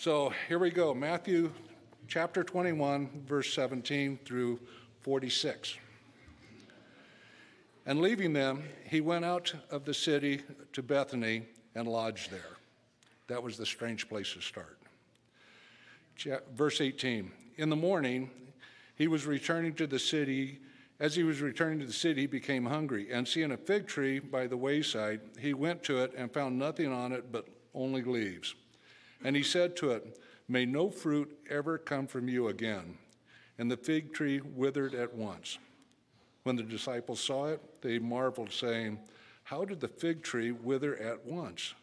So here we go Matthew chapter 21, verse 17 through 46. And leaving them, he went out of the city to Bethany and lodged there. That was the strange place to start. Verse 18 In the morning, he was returning to the city. As he was returning to the city, he became hungry, and seeing a fig tree by the wayside, he went to it and found nothing on it but only leaves. And he said to it, May no fruit ever come from you again. And the fig tree withered at once. When the disciples saw it, they marveled, saying, How did the fig tree wither at once?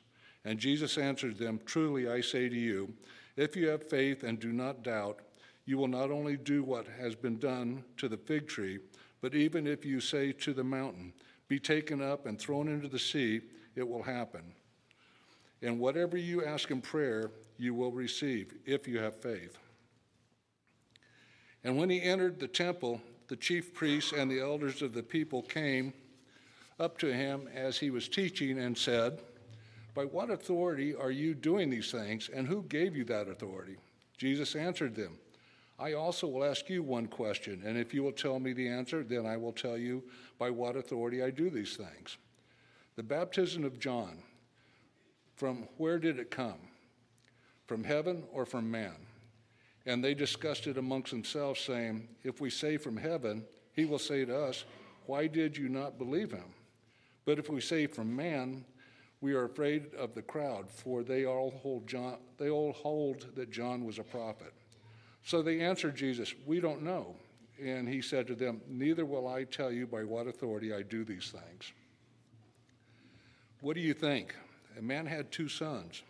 And Jesus answered them, Truly I say to you, if you have faith and do not doubt, you will not only do what has been done to the fig tree, but even if you say to the mountain, Be taken up and thrown into the sea, it will happen. And whatever you ask in prayer, you will receive if you have faith. And when he entered the temple, the chief priests and the elders of the people came up to him as he was teaching and said, By what authority are you doing these things, and who gave you that authority? Jesus answered them, I also will ask you one question, and if you will tell me the answer, then I will tell you by what authority I do these things. The baptism of John, from where did it come? From heaven or from man? And they discussed it amongst themselves, saying, If we say from heaven, he will say to us, Why did you not believe him? But if we say from man, we are afraid of the crowd, for they all hold John, they all hold that John was a prophet. So they answered Jesus, We don't know. And he said to them, Neither will I tell you by what authority I do these things. What do you think? A man had two sons.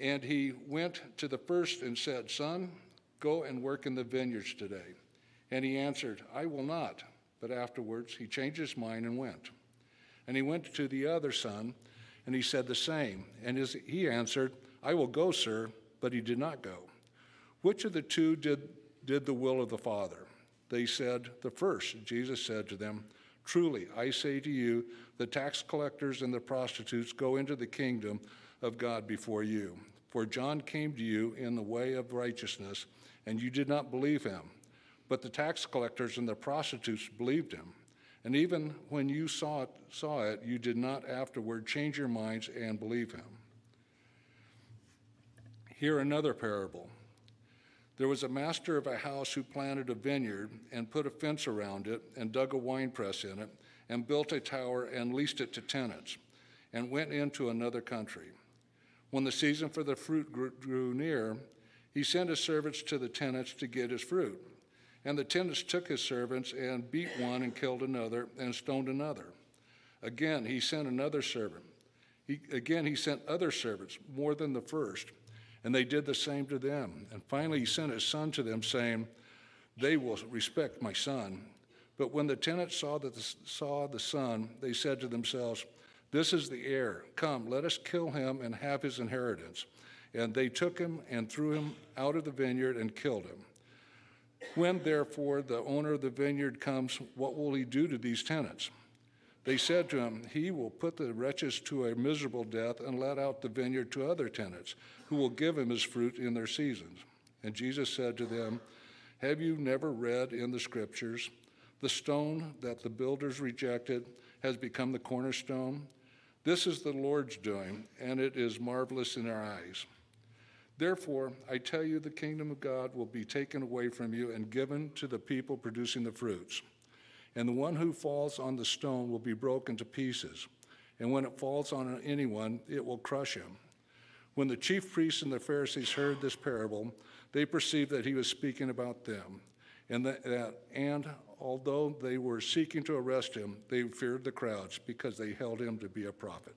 And he went to the first and said, Son, go and work in the vineyards today. And he answered, I will not. But afterwards he changed his mind and went. And he went to the other son, and he said the same. And his, he answered, I will go, sir. But he did not go. Which of the two did, did the will of the Father? They said, The first. Jesus said to them, Truly, I say to you, the tax collectors and the prostitutes go into the kingdom of God before you. For John came to you in the way of righteousness, and you did not believe him. But the tax collectors and the prostitutes believed him. And even when you saw it, saw it, you did not afterward change your minds and believe him. Hear another parable. There was a master of a house who planted a vineyard and put a fence around it and dug a winepress in it and built a tower and leased it to tenants and went into another country. When the season for the fruit grew near, he sent his servants to the tenants to get his fruit. And the tenants took his servants and beat one and killed another and stoned another. Again, he sent another servant. He, again, he sent other servants, more than the first, and they did the same to them. And finally, he sent his son to them, saying, They will respect my son. But when the tenants saw, that the, saw the son, they said to themselves, This is the heir. Come, let us kill him and have his inheritance. And they took him and threw him out of the vineyard and killed him. When, therefore, the owner of the vineyard comes, what will he do to these tenants? They said to him, He will put the wretches to a miserable death and let out the vineyard to other tenants, who will give him his fruit in their seasons. And Jesus said to them, Have you never read in the scriptures, the stone that the builders rejected has become the cornerstone? This is the Lord's doing, and it is marvelous in our eyes. Therefore, I tell you, the kingdom of God will be taken away from you and given to the people producing the fruits. And the one who falls on the stone will be broken to pieces. And when it falls on anyone, it will crush him. When the chief priests and the Pharisees heard this parable, they perceived that he was speaking about them. And, that, and although they were seeking to arrest him, they feared the crowds because they held him to be a prophet.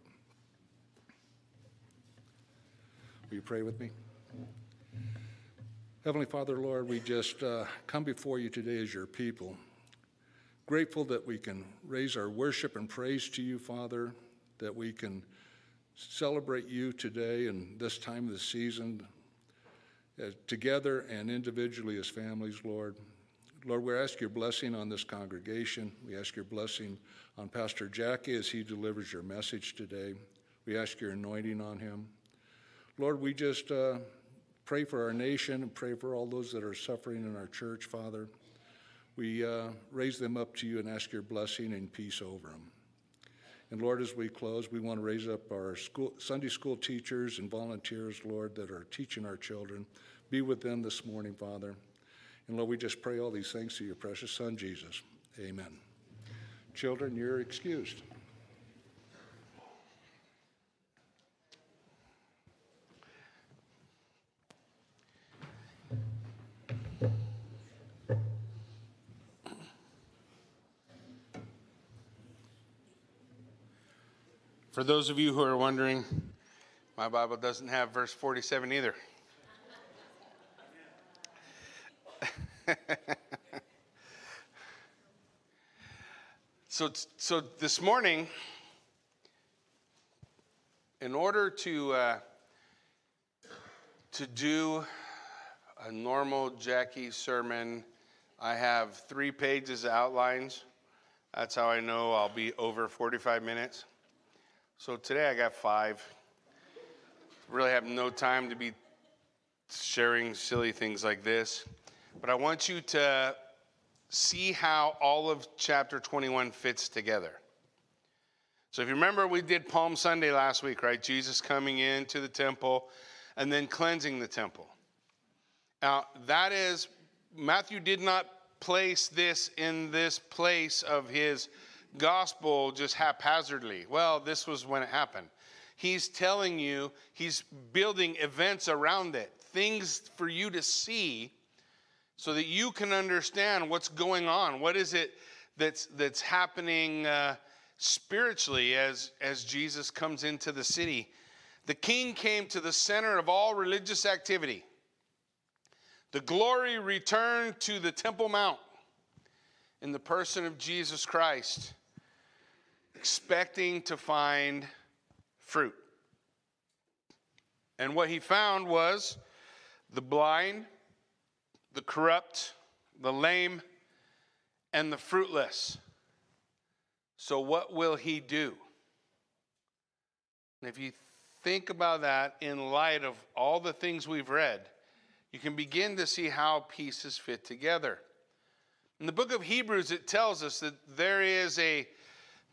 Will you pray with me? Heavenly Father, Lord, we just uh, come before you today as your people. Grateful that we can raise our worship and praise to you, Father, that we can celebrate you today and this time of the season uh, together and individually as families, Lord. Lord, we ask your blessing on this congregation. We ask your blessing on Pastor Jackie as he delivers your message today. We ask your anointing on him. Lord, we just uh, pray for our nation and pray for all those that are suffering in our church, Father. We uh, raise them up to you and ask your blessing and peace over them. And Lord, as we close, we want to raise up our school, Sunday school teachers and volunteers, Lord, that are teaching our children. Be with them this morning, Father. And Lord, we just pray all these things to your precious Son, Jesus. Amen. Children, you're excused. For those of you who are wondering, my Bible doesn't have verse 47 either. so, so this morning, in order to uh, to do a normal Jackie sermon, I have three pages of outlines. That's how I know I'll be over 45 minutes. So today I got five. Really have no time to be sharing silly things like this. But I want you to see how all of chapter 21 fits together. So if you remember, we did Palm Sunday last week, right? Jesus coming into the temple and then cleansing the temple. Now, that is, Matthew did not place this in this place of his gospel just haphazardly. Well, this was when it happened. He's telling you, he's building events around it, things for you to see so that you can understand what's going on. What is it that's, that's happening uh, spiritually as, as Jesus comes into the city? The king came to the center of all religious activity. The glory returned to the Temple Mount in the person of Jesus Christ expecting to find fruit. And what he found was the blind, the corrupt, the lame, and the fruitless. So, what will he do? And if you think about that in light of all the things we've read, you can begin to see how pieces fit together. In the book of Hebrews, it tells us that there is a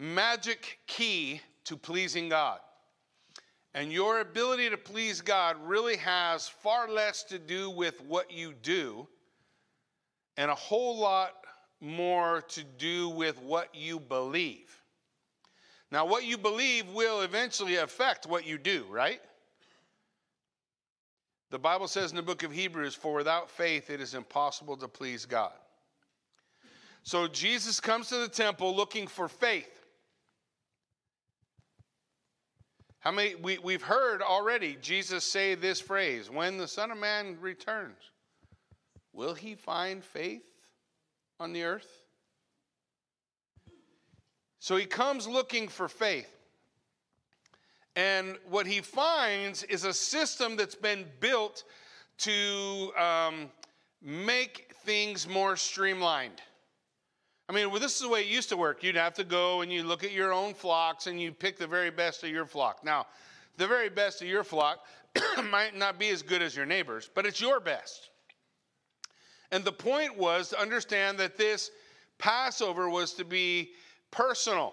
magic key to pleasing God. And your ability to please God really has far less to do with what you do and a whole lot more to do with what you believe. Now, what you believe will eventually affect what you do, right? The Bible says in the book of Hebrews, For without faith it is impossible to please God. So Jesus comes to the temple looking for faith. How many, we, we've heard already Jesus say this phrase when the Son of Man returns, will he find faith on the earth? So he comes looking for faith. And what he finds is a system that's been built to um, make things more streamlined. I mean, well, this is the way it used to work. You'd have to go and you look at your own flocks and you pick the very best of your flock. Now, the very best of your flock might not be as good as your neighbor's, but it's your best. And the point was to understand that this Passover was to be personal.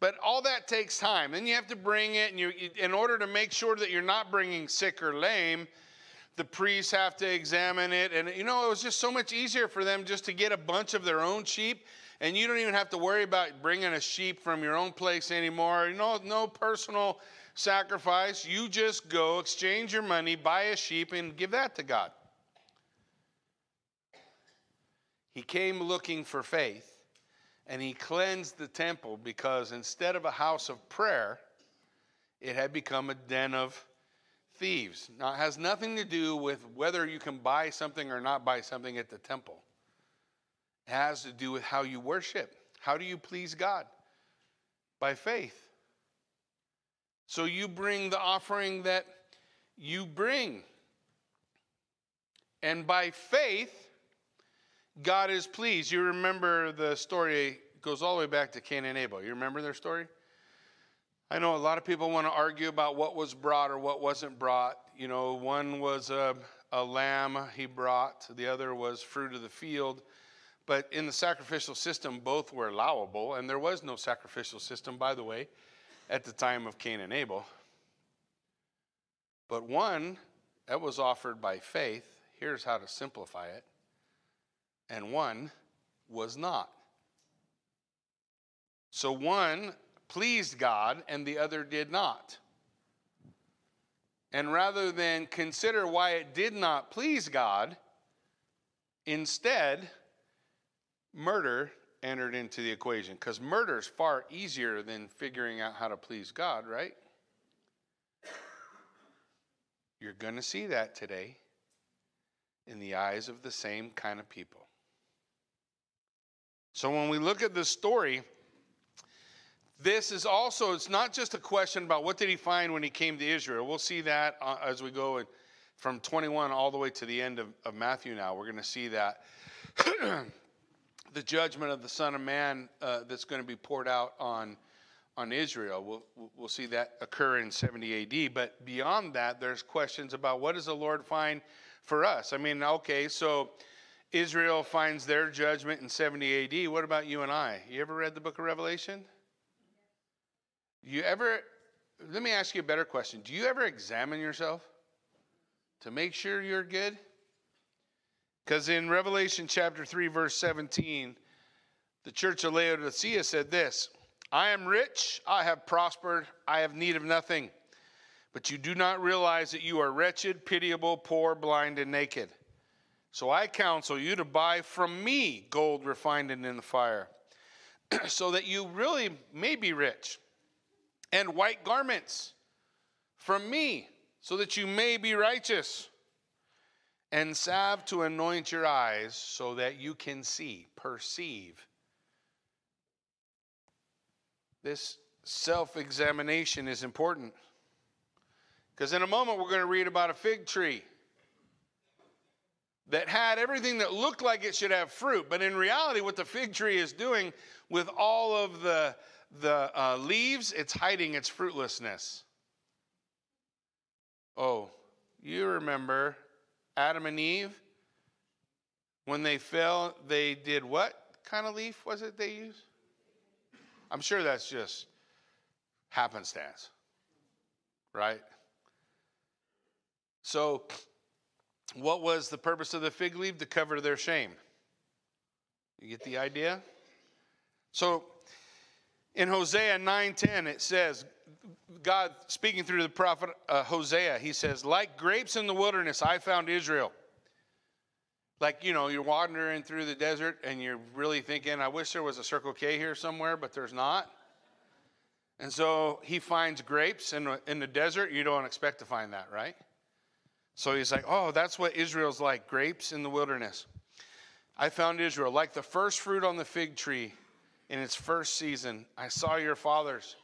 But all that takes time. Then you have to bring it, and you, in order to make sure that you're not bringing sick or lame, the priests have to examine it. And, you know, it was just so much easier for them just to get a bunch of their own sheep. And you don't even have to worry about bringing a sheep from your own place anymore. You know, no personal sacrifice. You just go, exchange your money, buy a sheep, and give that to God. He came looking for faith, and he cleansed the temple because instead of a house of prayer, it had become a den of thieves. Now, it has nothing to do with whether you can buy something or not buy something at the temple. It has to do with how you worship. How do you please God? By faith. So you bring the offering that you bring. And by faith, God is pleased. You remember the story goes all the way back to Cain and Abel. You remember their story? I know a lot of people want to argue about what was brought or what wasn't brought. You know, one was a, a lamb he brought, the other was fruit of the field. But in the sacrificial system, both were allowable, and there was no sacrificial system, by the way, at the time of Cain and Abel. But one that was offered by faith, here's how to simplify it, and one was not. So one pleased God and the other did not. And rather than consider why it did not please God, instead, murder entered into the equation. Because murder is far easier than figuring out how to please God, right? You're going to see that today in the eyes of the same kind of people. So when we look at this story, this is also, it's not just a question about what did he find when he came to Israel. We'll see that uh, as we go from 21 all the way to the end of, of Matthew now. We're going to see that. the judgment of the Son of Man uh, that's going to be poured out on, on Israel. We'll, we'll see that occur in 70 AD. But beyond that, there's questions about what does the Lord find for us? I mean, okay, so Israel finds their judgment in 70 AD. What about you and I? You ever read the book of Revelation? You ever, let me ask you a better question. Do you ever examine yourself to make sure you're good? Because in Revelation chapter 3, verse 17, the church of Laodicea said this I am rich, I have prospered, I have need of nothing. But you do not realize that you are wretched, pitiable, poor, blind, and naked. So I counsel you to buy from me gold refined in the fire, so that you really may be rich and white garments from me, so that you may be righteous, and salve to anoint your eyes, so that you can see, perceive. This self examination is important. Because in a moment, we're going to read about a fig tree that had everything that looked like it should have fruit. But in reality, what the fig tree is doing with all of the the uh, leaves, it's hiding its fruitlessness. Oh, you remember Adam and Eve? When they fell, they did what kind of leaf was it they used? I'm sure that's just happenstance, right? So, what was the purpose of the fig leaf? To cover their shame. You get the idea? So, in Hosea 9:10 it says God speaking through the prophet uh, Hosea he says like grapes in the wilderness I found Israel. Like you know you're wandering through the desert and you're really thinking I wish there was a Circle K here somewhere but there's not. And so he finds grapes in, in the desert. You don't expect to find that right? So he's like oh that's what Israel's like grapes in the wilderness. I found Israel like the first fruit on the fig tree in its first season. I saw your fathers,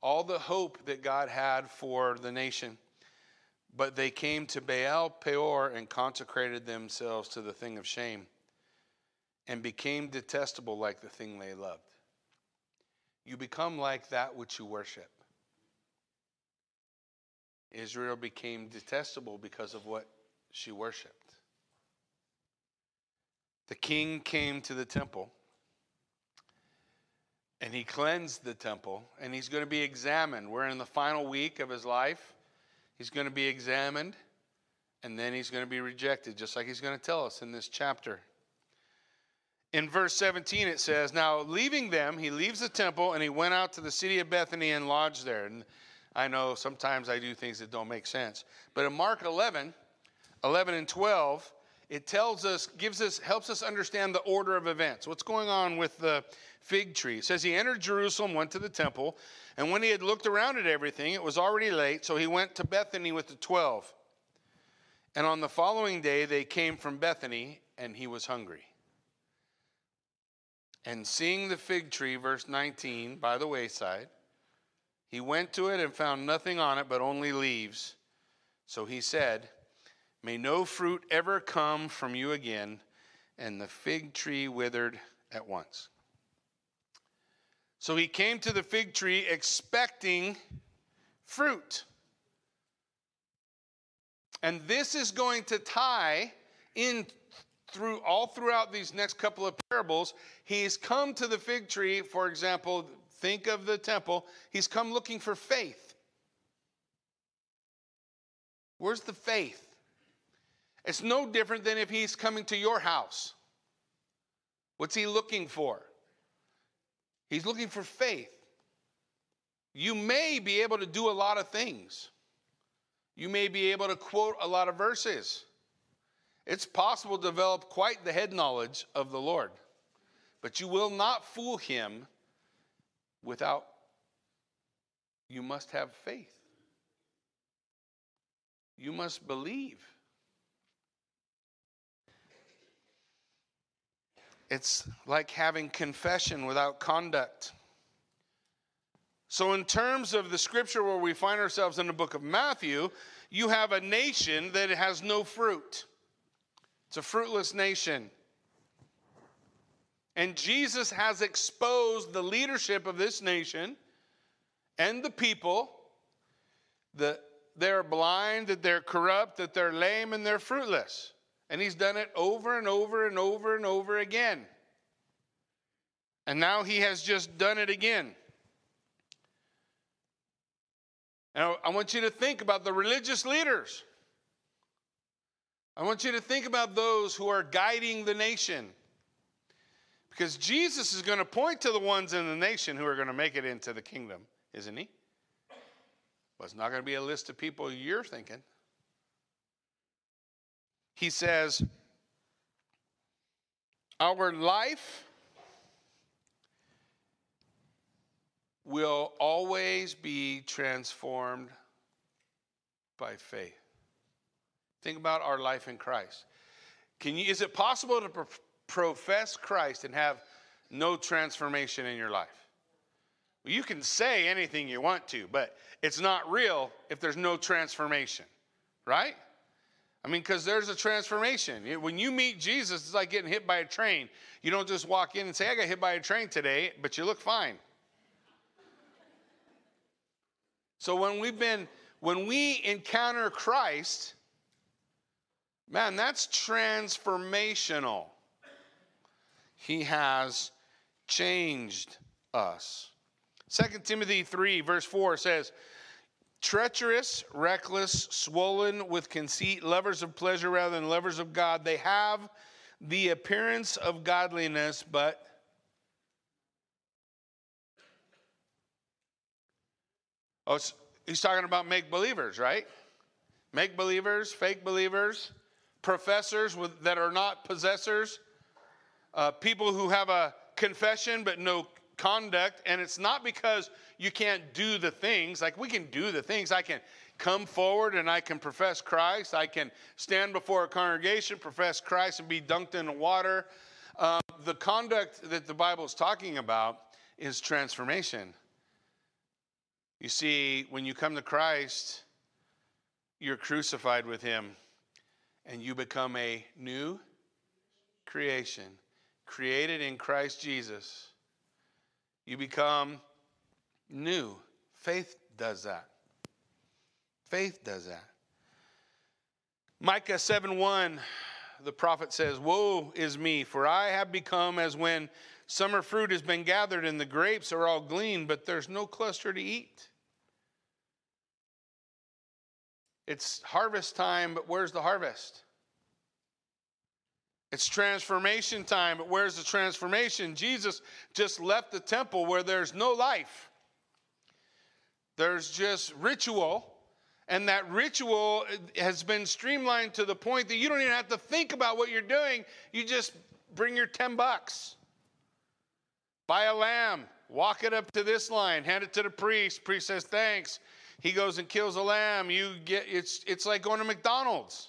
all the hope that God had for the nation. But they came to Baal Peor and consecrated themselves to the thing of shame and became detestable like the thing they loved. You become like that which you worship. Israel became detestable because of what she worshiped. The king came to the temple and he cleansed the temple, and he's going to be examined. We're in the final week of his life. He's going to be examined, and then he's going to be rejected, just like he's going to tell us in this chapter. In verse 17, it says, Now leaving them, he leaves the temple, and he went out to the city of Bethany and lodged there. And I know sometimes I do things that don't make sense. But in Mark 11, 11 and 12, it tells us, gives us, helps us understand the order of events. What's going on with the fig tree? It says he entered Jerusalem, went to the temple, and when he had looked around at everything, it was already late, so he went to Bethany with the twelve. And on the following day, they came from Bethany, and he was hungry. And seeing the fig tree, verse 19, by the wayside, he went to it and found nothing on it but only leaves. So he said, May no fruit ever come from you again. And the fig tree withered at once. So he came to the fig tree expecting fruit. And this is going to tie in through all throughout these next couple of parables. He's come to the fig tree, for example, think of the temple. He's come looking for faith. Where's the faith? It's no different than if he's coming to your house. What's he looking for? He's looking for faith. You may be able to do a lot of things. You may be able to quote a lot of verses. It's possible to develop quite the head knowledge of the Lord, but you will not fool him without, you must have faith. You must believe. It's like having confession without conduct. So, in terms of the scripture where we find ourselves in the book of Matthew, you have a nation that has no fruit. It's a fruitless nation. And Jesus has exposed the leadership of this nation and the people that they're blind, that they're corrupt, that they're lame, and they're fruitless. And he's done it over and over and over and over again. And now he has just done it again. Now, I want you to think about the religious leaders. I want you to think about those who are guiding the nation. Because Jesus is going to point to the ones in the nation who are going to make it into the kingdom, isn't he? But it's not going to be a list of people you're thinking he says, Our life will always be transformed by faith. Think about our life in Christ. Can you, is it possible to pro- profess Christ and have no transformation in your life? Well, you can say anything you want to, but it's not real if there's no transformation, right? I mean, because there's a transformation. When you meet Jesus, it's like getting hit by a train. You don't just walk in and say, I got hit by a train today, but you look fine. So when we've been, when we encounter Christ, man, that's transformational. He has changed us. 2 Timothy 3, verse 4 says, treacherous, reckless, swollen with conceit, lovers of pleasure rather than lovers of God. They have the appearance of godliness, but oh, he's talking about make believers, right? Make believers, fake believers, professors with, that are not possessors, uh, people who have a confession but no conduct. And it's not because you can't do the things. Like we can do the things. I can come forward and I can profess Christ. I can stand before a congregation, profess Christ, and be dunked in the water. Um, the conduct that the Bible is talking about is transformation. You see, when you come to Christ, you're crucified with Him and you become a new creation, created in Christ Jesus. You become new. Faith does that. Faith does that. Micah 7 1, the prophet says, Woe is me, for I have become as when summer fruit has been gathered and the grapes are all gleaned, but there's no cluster to eat. It's harvest time, but where's the harvest? It's transformation time, but where's the transformation? Jesus just left the temple where there's no life. There's just ritual, and that ritual has been streamlined to the point that you don't even have to think about what you're doing. You just bring your 10 bucks, buy a lamb, walk it up to this line, hand it to the priest. Priest says, Thanks. He goes and kills a lamb. You get it's it's like going to McDonald's.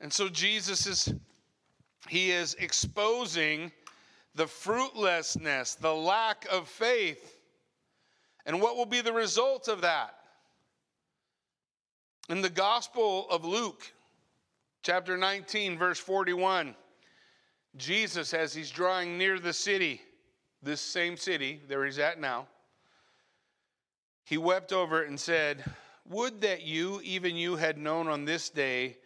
And so Jesus is he is exposing the fruitlessness, the lack of faith. And what will be the result of that? In the Gospel of Luke, chapter 19, verse 41, Jesus, as he's drawing near the city, this same city, there he's at now, he wept over it and said, Would that you, even you, had known on this day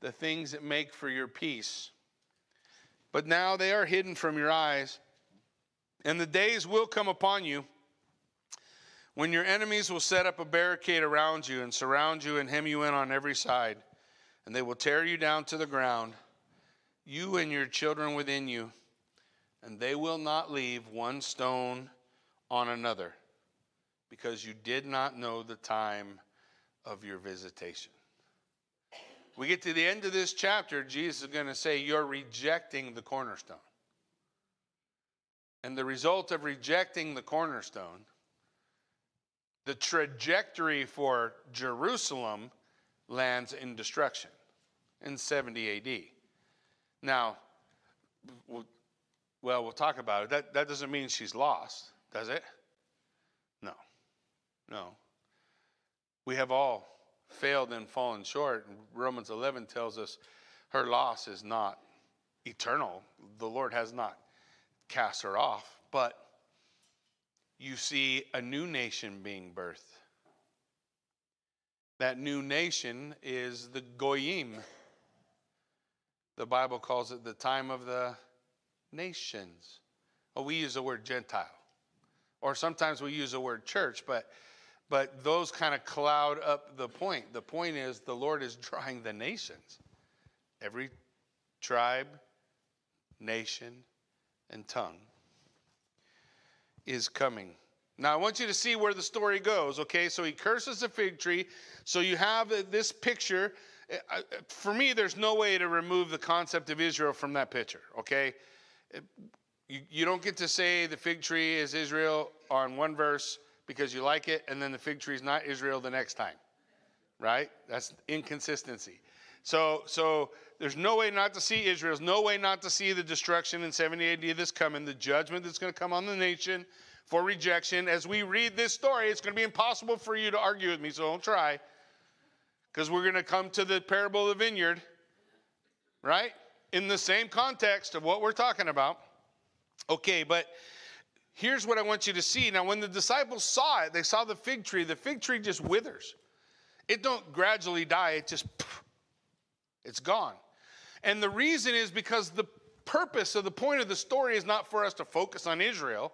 the things that make for your peace. But now they are hidden from your eyes, and the days will come upon you when your enemies will set up a barricade around you and surround you and hem you in on every side, and they will tear you down to the ground, you and your children within you, and they will not leave one stone on another because you did not know the time of your visitation. We get to the end of this chapter, Jesus is going to say, You're rejecting the cornerstone. And the result of rejecting the cornerstone, the trajectory for Jerusalem lands in destruction in 70 AD. Now, well, we'll talk about it. That, that doesn't mean she's lost, does it? No. No. We have all failed and fallen short. Romans 11 tells us her loss is not eternal. The Lord has not cast her off, but you see a new nation being birthed. That new nation is the Goyim. The Bible calls it the time of the nations. Oh, we use the word Gentile. Or sometimes we use the word church, but but those kind of cloud up the point. The point is the Lord is drawing the nations. Every tribe, nation, and tongue is coming. Now, I want you to see where the story goes, okay? So he curses the fig tree. So you have this picture. Uh, uh, for me, there's no way to remove the concept of Israel from that picture, okay? You, you don't get to say the fig tree is Israel on one verse because you like it, and then the fig tree is not Israel the next time, right? That's inconsistency. So, so there's no way not to see Israel. There's no way not to see the destruction in 70 AD that's coming, the judgment that's going to come on the nation for rejection. As we read this story, it's going to be impossible for you to argue with me, so don't try. Because we're going to come to the parable of the vineyard, right? In the same context of what we're talking about. Okay, but here's what I want you to see. Now, when the disciples saw it, they saw the fig tree. The fig tree just withers. It don't gradually die. It just, it's gone. And the reason is because the purpose of the point of the story is not for us to focus on Israel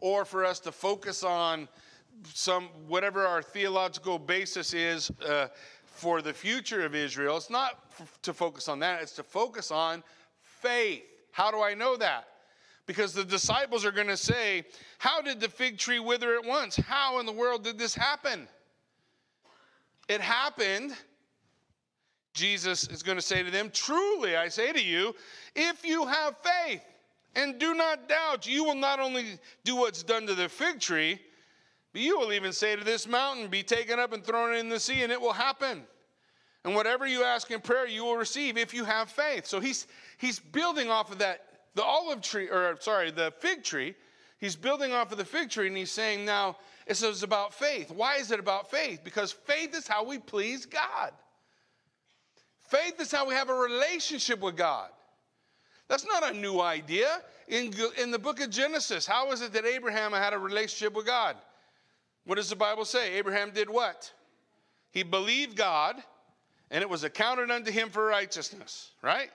or for us to focus on some whatever our theological basis is uh, for the future of Israel. It's not f- to focus on that. It's to focus on faith. How do I know that? because the disciples are going to say, How did the fig tree wither at once? How in the world did this happen? It happened. Jesus is going to say to them, Truly, I say to you, if you have faith and do not doubt, you will not only do what's done to the fig tree, but you will even say to this mountain, Be taken up and thrown in the sea, and it will happen. And whatever you ask in prayer, you will receive if you have faith. So he's, he's building off of that the olive tree, or sorry, the fig tree, he's building off of the fig tree and he's saying now, it says about faith. Why is it about faith? Because faith is how we please God. Faith is how we have a relationship with God. That's not a new idea. In, in the book of Genesis, how is it that Abraham had a relationship with God? What does the Bible say? Abraham did what? He believed God, and it was accounted unto him for righteousness, right?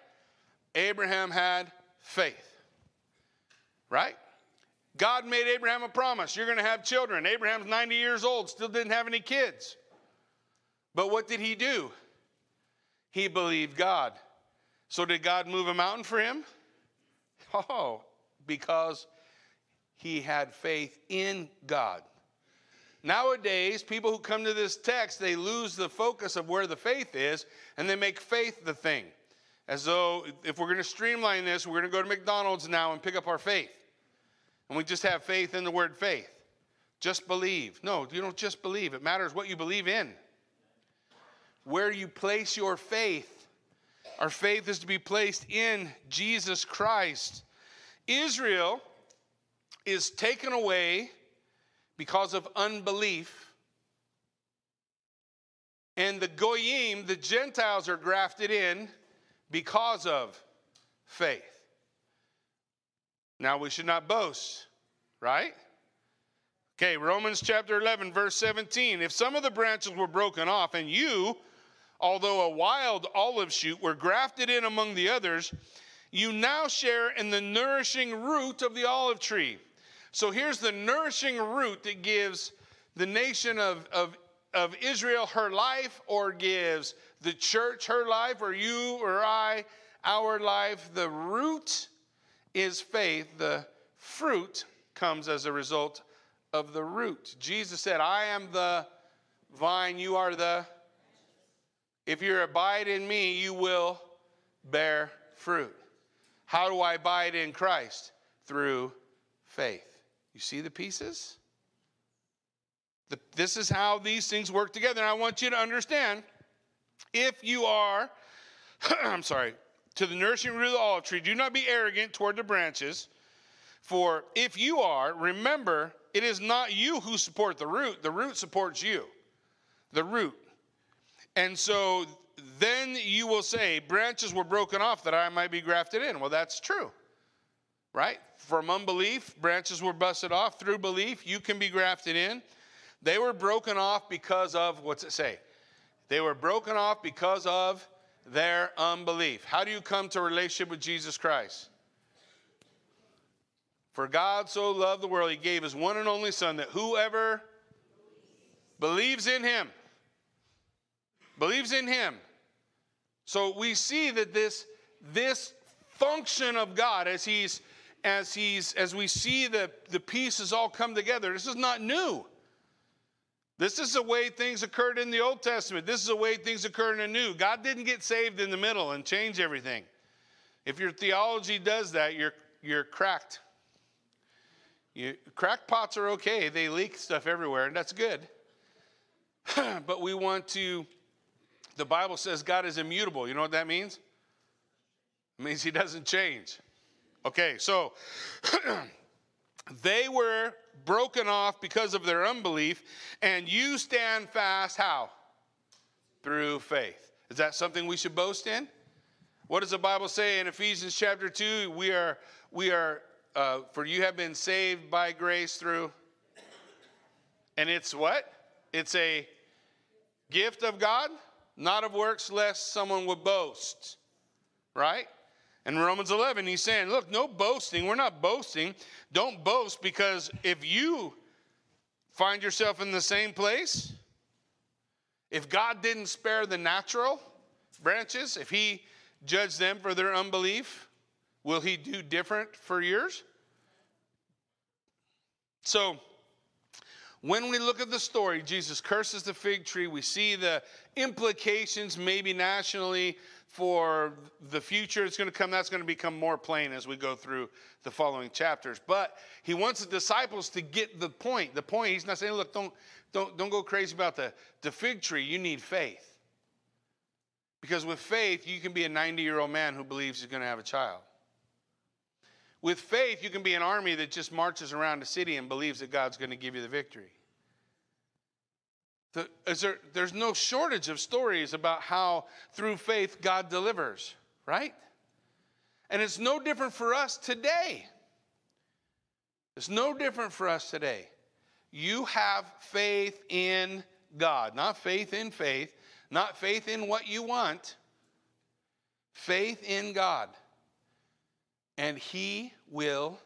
Abraham had faith. Right? God made Abraham a promise. You're going to have children. Abraham's 90 years old, still didn't have any kids. But what did he do? He believed God. So did God move a mountain for him? Oh, because he had faith in God. Nowadays, people who come to this text, they lose the focus of where the faith is and they make faith the thing as though if we're going to streamline this, we're going to go to McDonald's now and pick up our faith. And we just have faith in the word faith. Just believe. No, you don't just believe. It matters what you believe in. Where you place your faith. Our faith is to be placed in Jesus Christ. Israel is taken away because of unbelief. And the Goyim, the Gentiles, are grafted in because of faith. Now, we should not boast right? Okay, Romans chapter 11, verse 17. If some of the branches were broken off, and you, although a wild olive shoot, were grafted in among the others, you now share in the nourishing root of the olive tree. So here's the nourishing root that gives the nation of, of, of Israel her life, or gives the church her life, or you or I our life. The root is faith, the fruit comes as a result of the root. Jesus said, I am the vine, you are the. If you abide in me, you will bear fruit. How do I abide in Christ? Through faith. You see the pieces? The, this is how these things work together. And I want you to understand if you are, I'm sorry, to the nourishing root of the olive tree, do not be arrogant toward the branches. For if you are, remember, it is not you who support the root, the root supports you. The root. And so then you will say, Branches were broken off that I might be grafted in. Well, that's true, right? From unbelief, branches were busted off. Through belief, you can be grafted in. They were broken off because of, what's it say? They were broken off because of their unbelief. How do you come to a relationship with Jesus Christ? For God so loved the world, he gave his one and only Son, that whoever believes in him, believes in him. So we see that this, this function of God as he's as he's as we see the, the pieces all come together, this is not new. This is the way things occurred in the Old Testament. This is the way things occur in the New. God didn't get saved in the middle and change everything. If your theology does that, you're, you're cracked. You, crackpots are okay, they leak stuff everywhere, and that's good. but we want to, the Bible says God is immutable. You know what that means? It means he doesn't change. Okay, so they were broken off because of their unbelief, and you stand fast how? Through faith. Is that something we should boast in? What does the Bible say in Ephesians chapter 2? We are, we are, uh, for you have been saved by grace through, and it's what? It's a gift of God, not of works, lest someone would boast. Right? In Romans 11, he's saying, look, no boasting. We're not boasting. Don't boast because if you find yourself in the same place, if God didn't spare the natural branches, if he judged them for their unbelief, will he do different for yours? So, when we look at the story, Jesus curses the fig tree. We see the implications, maybe nationally, for the future. It's going to come that's going to become more plain as we go through the following chapters. But he wants the disciples to get the point. The point he's not saying look don't don't don't go crazy about the, the fig tree. You need faith. Because with faith you can be a 90 year old man who believes he's going to have a child with faith you can be an army that just marches around a city and believes that god's going to give you the victory the, there, there's no shortage of stories about how through faith God delivers, right? And it's no different for us today. It's no different for us today. You have faith in God, not faith in faith, not faith in what you want, faith in God. And He will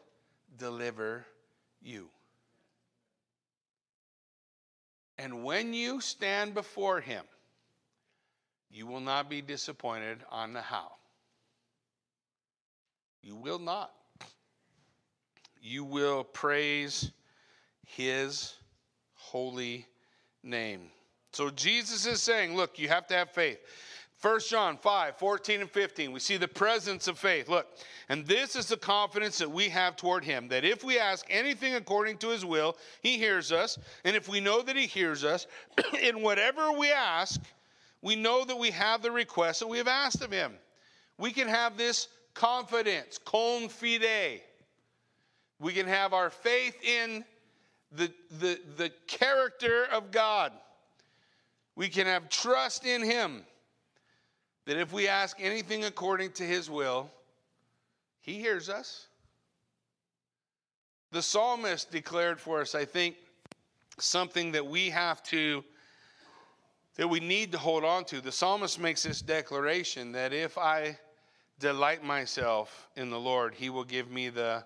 deliver you. And when you stand before him, you will not be disappointed on the how. You will not. You will praise his holy name. So Jesus is saying, look, you have to have faith. 1 John 5, 14 and 15, we see the presence of faith. Look, and this is the confidence that we have toward him that if we ask anything according to his will, he hears us. And if we know that he hears us, in whatever we ask, we know that we have the request that we have asked of him. We can have this confidence, confide. We can have our faith in the, the, the character of God. We can have trust in him that if we ask anything according to his will, he hears us. The psalmist declared for us, I think, something that we have to, that we need to hold on to. The psalmist makes this declaration that if I delight myself in the Lord, he will give me the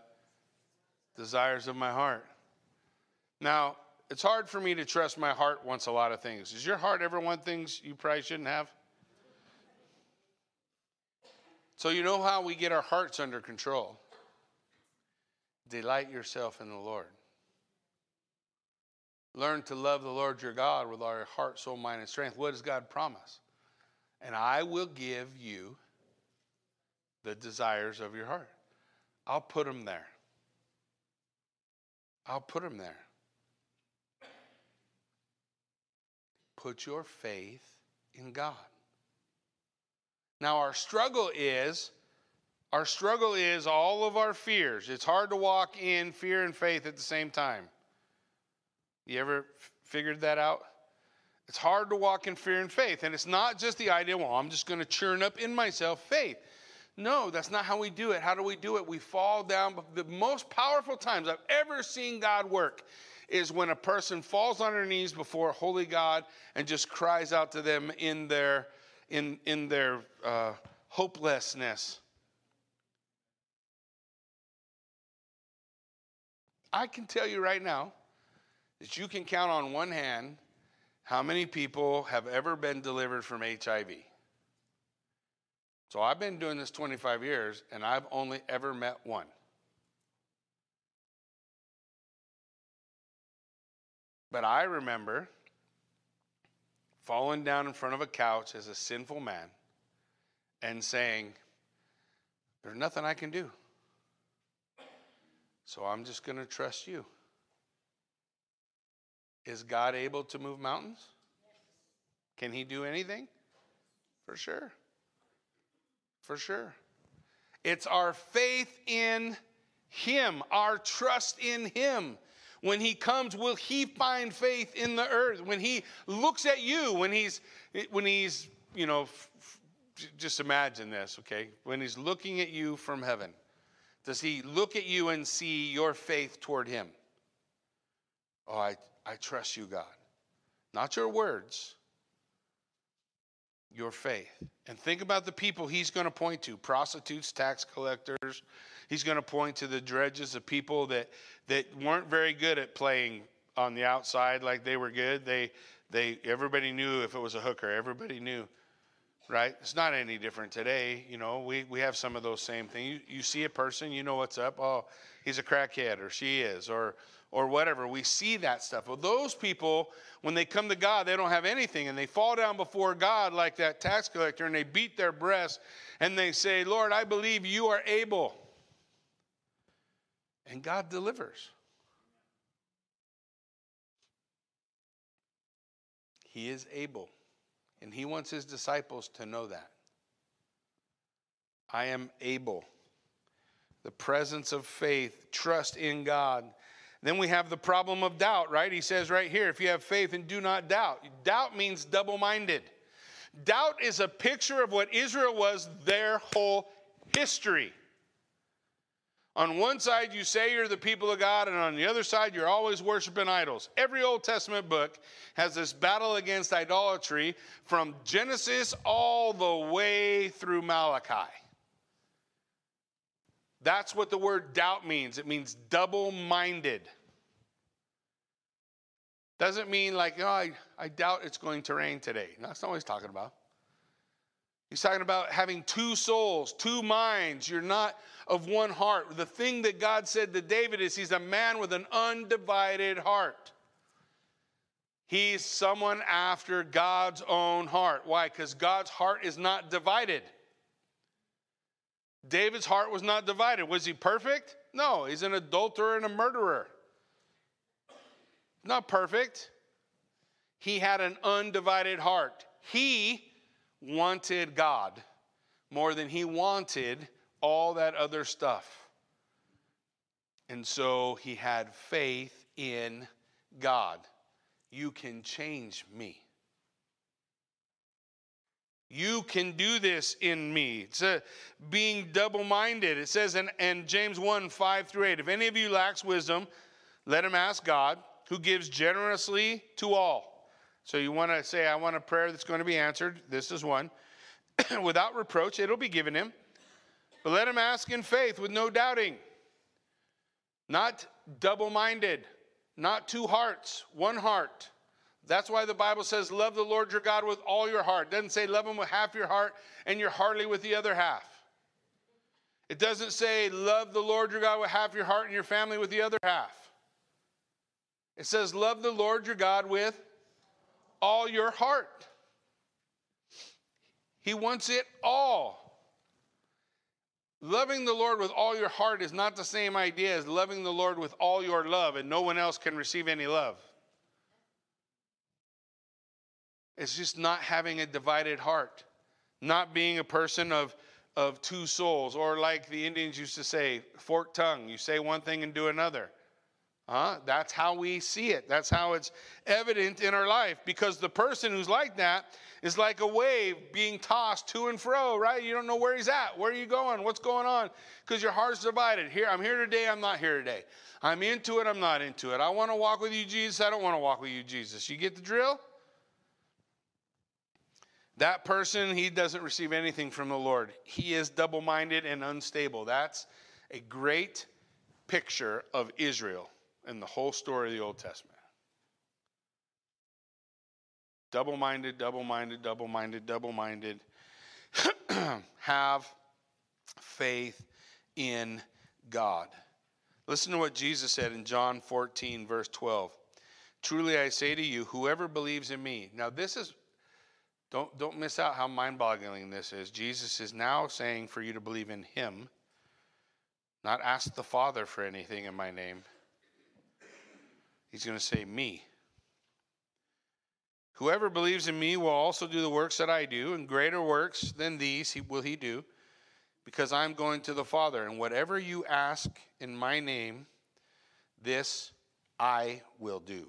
desires of my heart. Now, it's hard for me to trust my heart wants a lot of things. Does your heart ever want things you probably shouldn't have? So, you know how we get our hearts under control? Delight yourself in the Lord. Learn to love the Lord your God with all your heart, soul, mind, and strength. What does God promise? And I will give you the desires of your heart. I'll put them there. I'll put them there. Put your faith in God. Now, our struggle is our struggle is all of our fears. It's hard to walk in fear and faith at the same time. You ever f- figured that out? It's hard to walk in fear and faith. And it's not just the idea, well, I'm just going to churn up in myself faith. No, that's not how we do it. How do we do it? We fall down. The most powerful times I've ever seen God work is when a person falls on their knees before a holy God and just cries out to them in their in in their uh, hopelessness. I can tell you right now that you can count on one hand how many people have ever been delivered from HIV. So I've been doing this 25 years and I've only ever met one. But I remember falling down in front of a couch as a sinful man and saying, There's nothing I can do. So I'm just going to trust you. Is God able to move mountains? Can he do anything? For sure. For sure. It's our faith in him, our trust in him. When he comes, will he find faith in the earth? When he looks at you, when he's when he's, you know, f- f- just imagine this, okay? When he's looking at you from heaven does he look at you and see your faith toward him? Oh, I, I trust you, God. Not your words, your faith. And think about the people he's going to point to prostitutes, tax collectors. He's going to point to the dredges of people that, that weren't very good at playing on the outside like they were good. They, they, everybody knew if it was a hooker, everybody knew right? It's not any different today. You know, we, we have some of those same things. You, you see a person, you know what's up. Oh, he's a crackhead, or she is, or or whatever. We see that stuff. Well, those people, when they come to God, they don't have anything, and they fall down before God like that tax collector, and they beat their breast, and they say, "Lord, I believe you are able," and God delivers. He is able. And he wants his disciples to know that. I am able. The presence of faith, trust in God. Then we have the problem of doubt, right? He says right here if you have faith and do not doubt. Doubt means double minded. Doubt is a picture of what Israel was their whole history. On one side, you say you're the people of God, and on the other side, you're always worshiping idols. Every Old Testament book has this battle against idolatry from Genesis all the way through Malachi. That's what the word doubt means. It means double minded. Doesn't mean like, oh, I, I doubt it's going to rain today. No, that's not what he's talking about. He's talking about having two souls, two minds. You're not of one heart. The thing that God said to David is he's a man with an undivided heart. He's someone after God's own heart. Why? Because God's heart is not divided. David's heart was not divided. Was he perfect? No, he's an adulterer and a murderer. Not perfect. He had an undivided heart. He wanted God more than he wanted all that other stuff. And so he had faith in God. You can change me. You can do this in me. It's a, being double minded. It says in, in James 1 5 through 8 if any of you lacks wisdom, let him ask God, who gives generously to all. So you want to say, I want a prayer that's going to be answered. This is one. Without reproach, it'll be given him. But let him ask in faith with no doubting. Not double minded, not two hearts, one heart. That's why the Bible says, Love the Lord your God with all your heart. It doesn't say, Love him with half your heart and you're hardly with the other half. It doesn't say, Love the Lord your God with half your heart and your family with the other half. It says, Love the Lord your God with all your heart. He wants it all. Loving the Lord with all your heart is not the same idea as loving the Lord with all your love, and no one else can receive any love. It's just not having a divided heart, not being a person of, of two souls, or like the Indians used to say, forked tongue. You say one thing and do another. Huh? That's how we see it. That's how it's evident in our life. Because the person who's like that is like a wave being tossed to and fro, right? You don't know where he's at. Where are you going? What's going on? Because your heart's divided. Here, I'm here today, I'm not here today. I'm into it, I'm not into it. I want to walk with you, Jesus. I don't want to walk with you, Jesus. You get the drill? That person, he doesn't receive anything from the Lord. He is double minded and unstable. That's a great picture of Israel in the whole story of the Old Testament. Double minded, double minded, double minded, double minded. Have faith in God. Listen to what Jesus said in John 14, verse 12. Truly I say to you, whoever believes in me. Now, this is don't, don't miss out how mind boggling this is. Jesus is now saying for you to believe in him, not ask the Father for anything in my name. He's going to say, Me. Whoever believes in me will also do the works that I do, and greater works than these will he do, because I'm going to the Father. And whatever you ask in my name, this I will do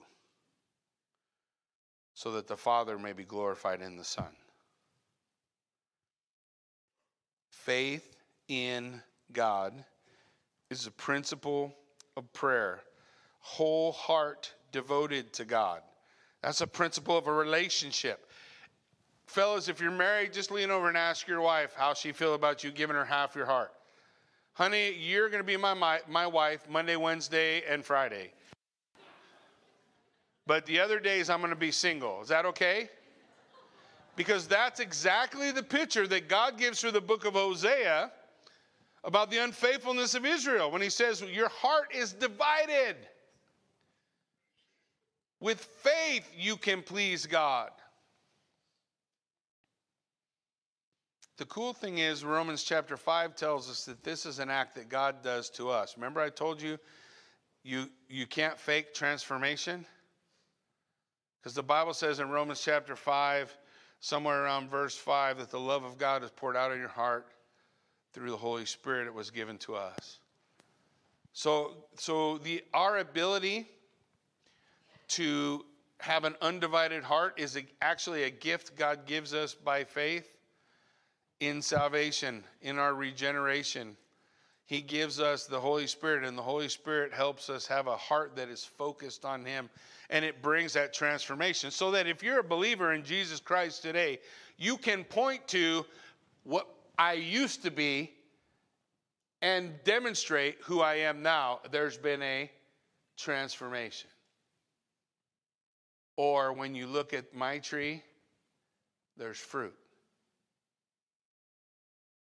so that the Father may be glorified in the Son. Faith in God is a principle of prayer, whole heart devoted to God. That's a principle of a relationship. Fellas, if you're married, just lean over and ask your wife how she feel about you giving her half your heart. Honey, you're going to be my, my, my wife Monday, Wednesday, and Friday. But the other days I'm going to be single. Is that okay? Because that's exactly the picture that God gives through the book of Hosea about the unfaithfulness of Israel when he says, Your heart is divided. With faith, you can please God. The cool thing is, Romans chapter 5 tells us that this is an act that God does to us. Remember, I told you, you, you can't fake transformation? Because the Bible says in Romans chapter 5, somewhere around verse 5, that the love of God is poured out in your heart through the Holy Spirit it was given to us. So, so the, our ability to have an undivided heart is a, actually a gift God gives us by faith in salvation, in our regeneration. He gives us the Holy Spirit, and the Holy Spirit helps us have a heart that is focused on Him and it brings that transformation. So that if you're a believer in Jesus Christ today, you can point to what I used to be and demonstrate who I am now. There's been a transformation. Or when you look at my tree, there's fruit.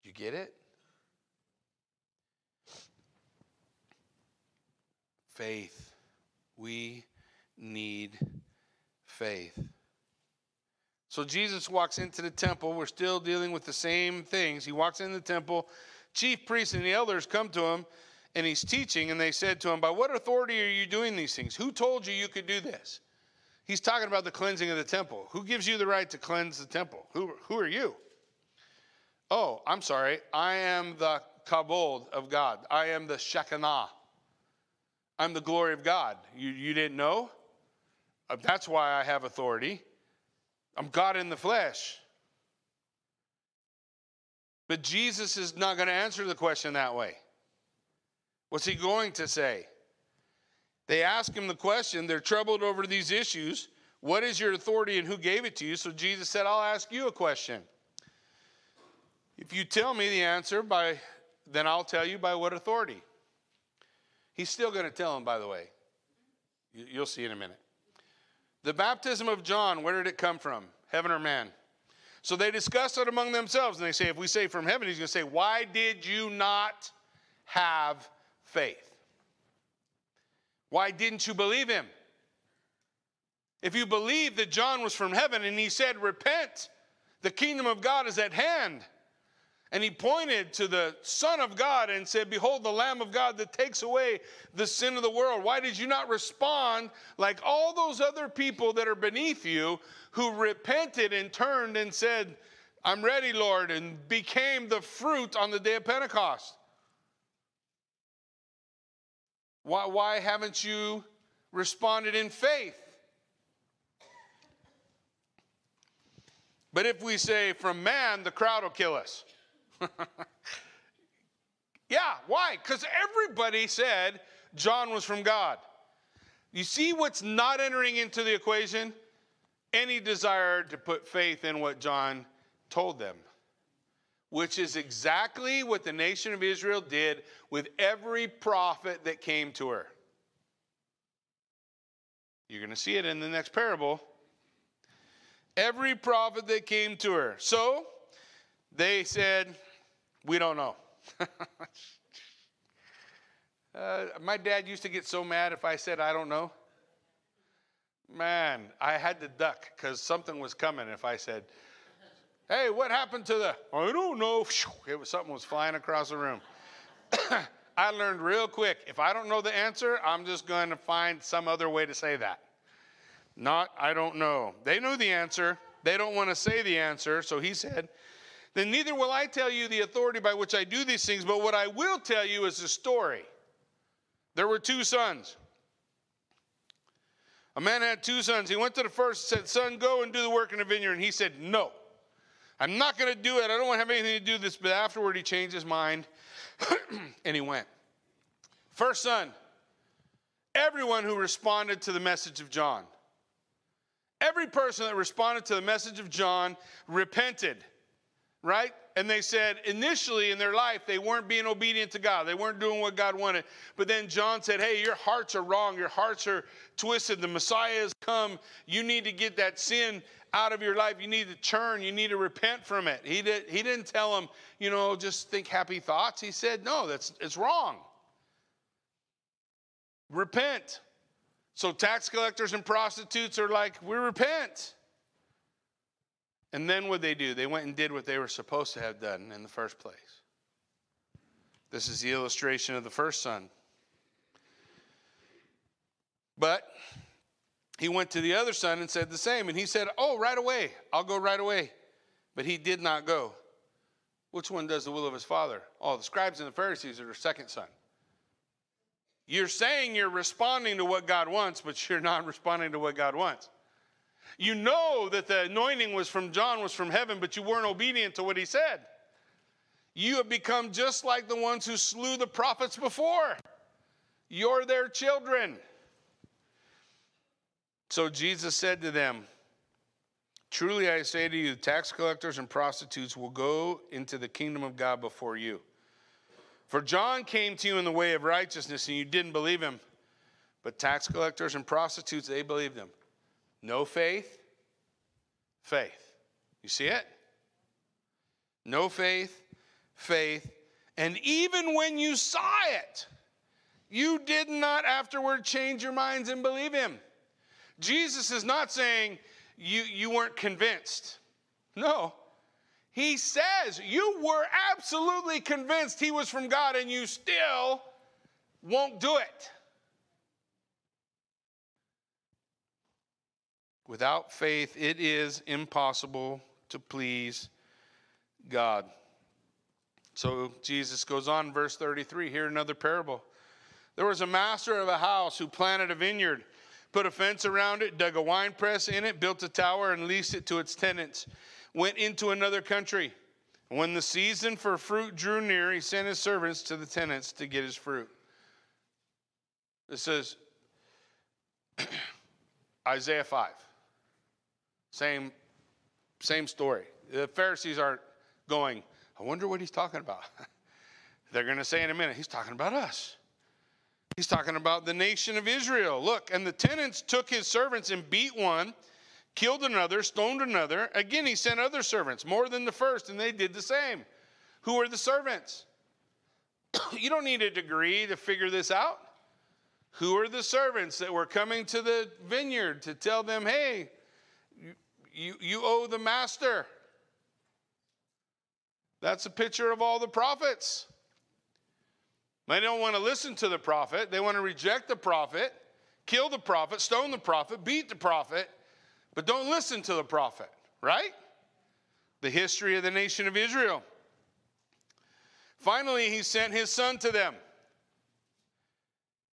You get it? Faith. We need faith. So Jesus walks into the temple. We're still dealing with the same things. He walks into the temple. Chief priests and the elders come to him and he's teaching, and they said to him, By what authority are you doing these things? Who told you you could do this? He's talking about the cleansing of the temple. Who gives you the right to cleanse the temple? Who, who are you? Oh, I'm sorry. I am the kabod of God. I am the Shekinah. I'm the glory of God. You, you didn't know? Uh, that's why I have authority. I'm God in the flesh. But Jesus is not going to answer the question that way. What's he going to say? They ask him the question. They're troubled over these issues. What is your authority and who gave it to you? So Jesus said, I'll ask you a question. If you tell me the answer by then I'll tell you by what authority. He's still going to tell him, by the way. You'll see in a minute. The baptism of John, where did it come from? Heaven or man? So they discuss it among themselves, and they say, if we say from heaven, he's going to say, Why did you not have faith? Why didn't you believe him? If you believe that John was from heaven and he said, Repent, the kingdom of God is at hand. And he pointed to the Son of God and said, Behold, the Lamb of God that takes away the sin of the world. Why did you not respond like all those other people that are beneath you who repented and turned and said, I'm ready, Lord, and became the fruit on the day of Pentecost? Why, why haven't you responded in faith? But if we say from man, the crowd will kill us. yeah, why? Because everybody said John was from God. You see what's not entering into the equation? Any desire to put faith in what John told them, which is exactly what the nation of Israel did with every prophet that came to her. You're going to see it in the next parable. Every prophet that came to her. So they said, we don't know. uh, my dad used to get so mad if I said, I don't know. Man, I had to duck because something was coming if I said, Hey, what happened to the, I don't know. It was something was flying across the room. I learned real quick if I don't know the answer, I'm just going to find some other way to say that. Not, I don't know. They knew the answer. They don't want to say the answer. So he said, then neither will I tell you the authority by which I do these things, but what I will tell you is a story. There were two sons. A man had two sons. He went to the first and said, Son, go and do the work in the vineyard. And he said, No, I'm not going to do it. I don't want to have anything to do with this. But afterward, he changed his mind and he went. First son, everyone who responded to the message of John, every person that responded to the message of John repented right? And they said initially in their life, they weren't being obedient to God. They weren't doing what God wanted. But then John said, Hey, your hearts are wrong. Your hearts are twisted. The Messiah has come. You need to get that sin out of your life. You need to turn. You need to repent from it. He, did, he didn't tell them, you know, just think happy thoughts. He said, No, that's it's wrong. Repent. So tax collectors and prostitutes are like, We repent. And then what they do? They went and did what they were supposed to have done in the first place. This is the illustration of the first son. But he went to the other son and said the same. And he said, Oh, right away. I'll go right away. But he did not go. Which one does the will of his father? Oh, the scribes and the Pharisees are the second son. You're saying you're responding to what God wants, but you're not responding to what God wants. You know that the anointing was from John was from heaven, but you weren't obedient to what he said. You have become just like the ones who slew the prophets before. You're their children. So Jesus said to them, Truly I say to you, tax collectors and prostitutes will go into the kingdom of God before you. For John came to you in the way of righteousness, and you didn't believe him. But tax collectors and prostitutes, they believed him. No faith, faith. You see it? No faith, faith. And even when you saw it, you did not afterward change your minds and believe him. Jesus is not saying you, you weren't convinced. No. He says you were absolutely convinced he was from God and you still won't do it. Without faith, it is impossible to please God. So Jesus goes on, verse 33. Here, another parable. There was a master of a house who planted a vineyard, put a fence around it, dug a wine press in it, built a tower, and leased it to its tenants. Went into another country. When the season for fruit drew near, he sent his servants to the tenants to get his fruit. This says Isaiah 5. Same, same story. The Pharisees aren't going, I wonder what he's talking about. They're going to say in a minute, he's talking about us. He's talking about the nation of Israel. Look, and the tenants took his servants and beat one, killed another, stoned another. Again, he sent other servants, more than the first, and they did the same. Who are the servants? you don't need a degree to figure this out. Who are the servants that were coming to the vineyard to tell them, hey, you, you owe the master? That's a picture of all the prophets. They don't want to listen to the prophet. They want to reject the prophet, kill the prophet, stone the prophet, beat the prophet, but don't listen to the prophet, right? The history of the nation of Israel. Finally, he sent his son to them.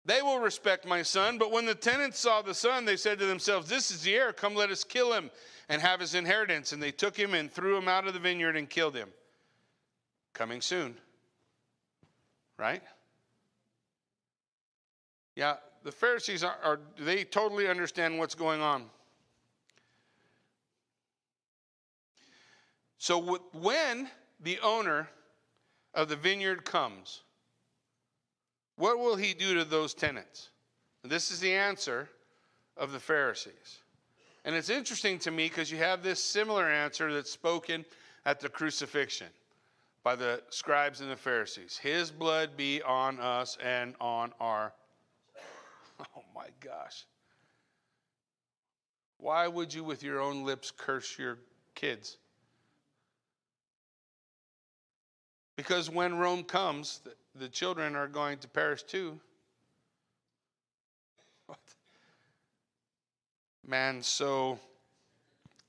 They will respect my son. But when the tenants saw the son, they said to themselves, This is the heir. Come, let us kill him and have his inheritance. And they took him and threw him out of the vineyard and killed him. Coming soon. Right? Yeah, the Pharisees are, are they totally understand what's going on. So when the owner of the vineyard comes, what will he do to those tenants? This is the answer of the Pharisees. And it's interesting to me because you have this similar answer that's spoken at the crucifixion by the scribes and the Pharisees. His blood be on us and on our. Oh my gosh. Why would you, with your own lips, curse your kids? Because when Rome comes, the children are going to perish too. What? Man so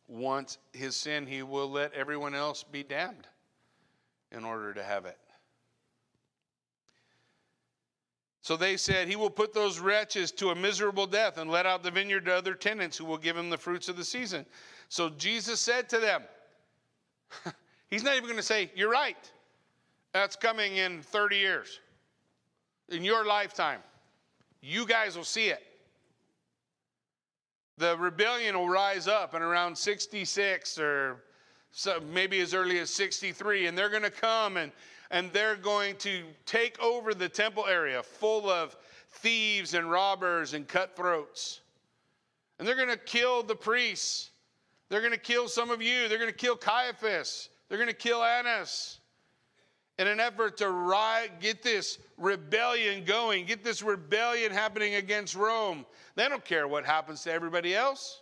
wants his sin, he will let everyone else be damned in order to have it. So they said, He will put those wretches to a miserable death and let out the vineyard to other tenants who will give him the fruits of the season. So Jesus said to them, He's not even going to say, You're right. That's coming in 30 years. In your lifetime. You guys will see it. The rebellion will rise up in around 66 or so maybe as early as 63, and they're going to come and, and they're going to take over the temple area full of thieves and robbers and cutthroats. And they're going to kill the priests. They're going to kill some of you. They're going to kill Caiaphas. They're going to kill Annas in an effort to riot, get this rebellion going, get this rebellion happening against Rome. They don't care what happens to everybody else.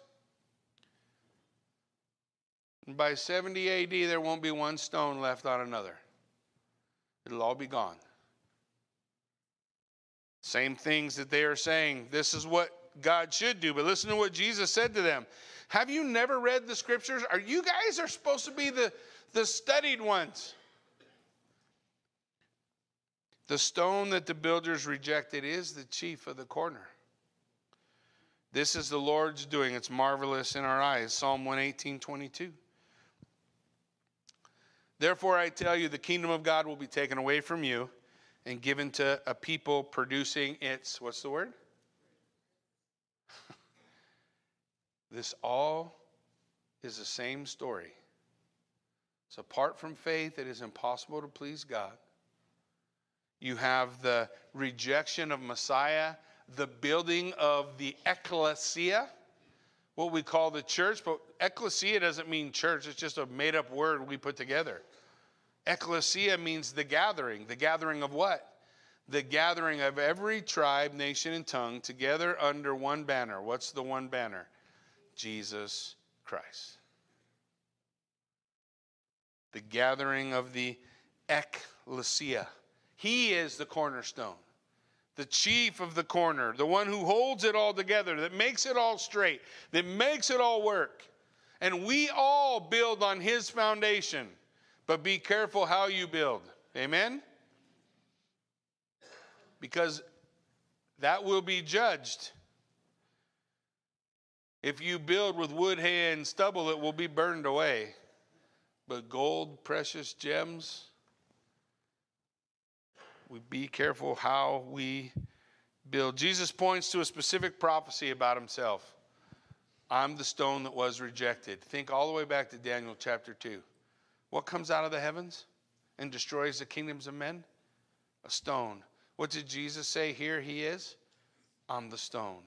And by 70 AD, there won't be one stone left on another, it'll all be gone. Same things that they are saying. This is what God should do. But listen to what Jesus said to them. Have you never read the scriptures? Are you guys are supposed to be the, the studied ones? The stone that the builders rejected is the chief of the corner. This is the Lord's doing. It's marvelous in our eyes. Psalm 118, 22. Therefore, I tell you, the kingdom of God will be taken away from you and given to a people producing its, what's the word? this all is the same story. So, apart from faith, it is impossible to please God. You have the rejection of Messiah, the building of the ecclesia, what we call the church. But ecclesia doesn't mean church, it's just a made up word we put together. Ecclesia means the gathering. The gathering of what? The gathering of every tribe, nation, and tongue together under one banner. What's the one banner? Jesus Christ. The gathering of the ecclesia. He is the cornerstone, the chief of the corner, the one who holds it all together, that makes it all straight, that makes it all work. And we all build on his foundation, but be careful how you build. Amen? Because that will be judged. If you build with wood, hay, and stubble, it will be burned away. But gold, precious gems, we be careful how we build. Jesus points to a specific prophecy about himself. I'm the stone that was rejected. Think all the way back to Daniel chapter 2. What comes out of the heavens and destroys the kingdoms of men? A stone. What did Jesus say? Here he is. I'm the stone.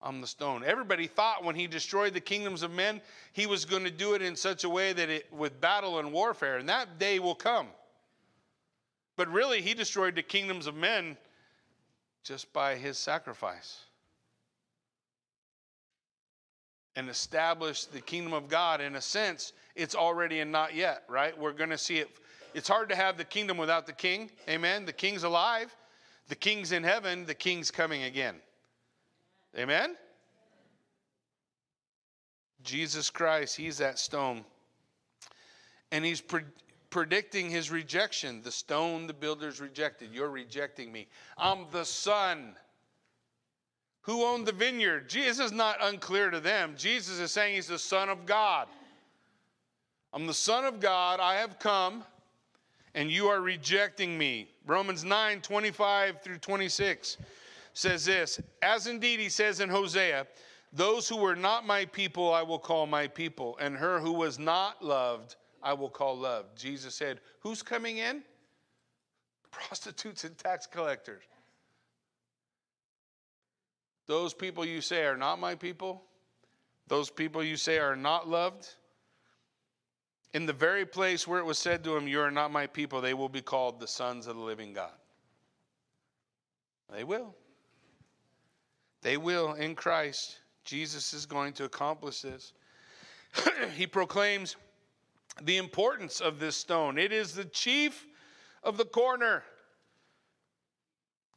I'm the stone. Everybody thought when he destroyed the kingdoms of men, he was going to do it in such a way that it with battle and warfare, and that day will come. But really, he destroyed the kingdoms of men just by his sacrifice and established the kingdom of God. In a sense, it's already and not yet, right? We're going to see it. It's hard to have the kingdom without the king. Amen. The king's alive, the king's in heaven, the king's coming again. Amen? Jesus Christ, he's that stone. And he's predicting his rejection. The stone the builders rejected. You're rejecting me. I'm the son. Who owned the vineyard? Jesus is not unclear to them. Jesus is saying he's the son of God. I'm the son of God. I have come, and you are rejecting me. Romans 9 25 through 26 says this As indeed he says in Hosea, those who were not my people I will call my people, and her who was not loved I will call love. Jesus said, Who's coming in? Prostitutes and tax collectors. Those people you say are not my people, those people you say are not loved, in the very place where it was said to them, You are not my people, they will be called the sons of the living God. They will. They will in Christ. Jesus is going to accomplish this. he proclaims the importance of this stone. It is the chief of the corner.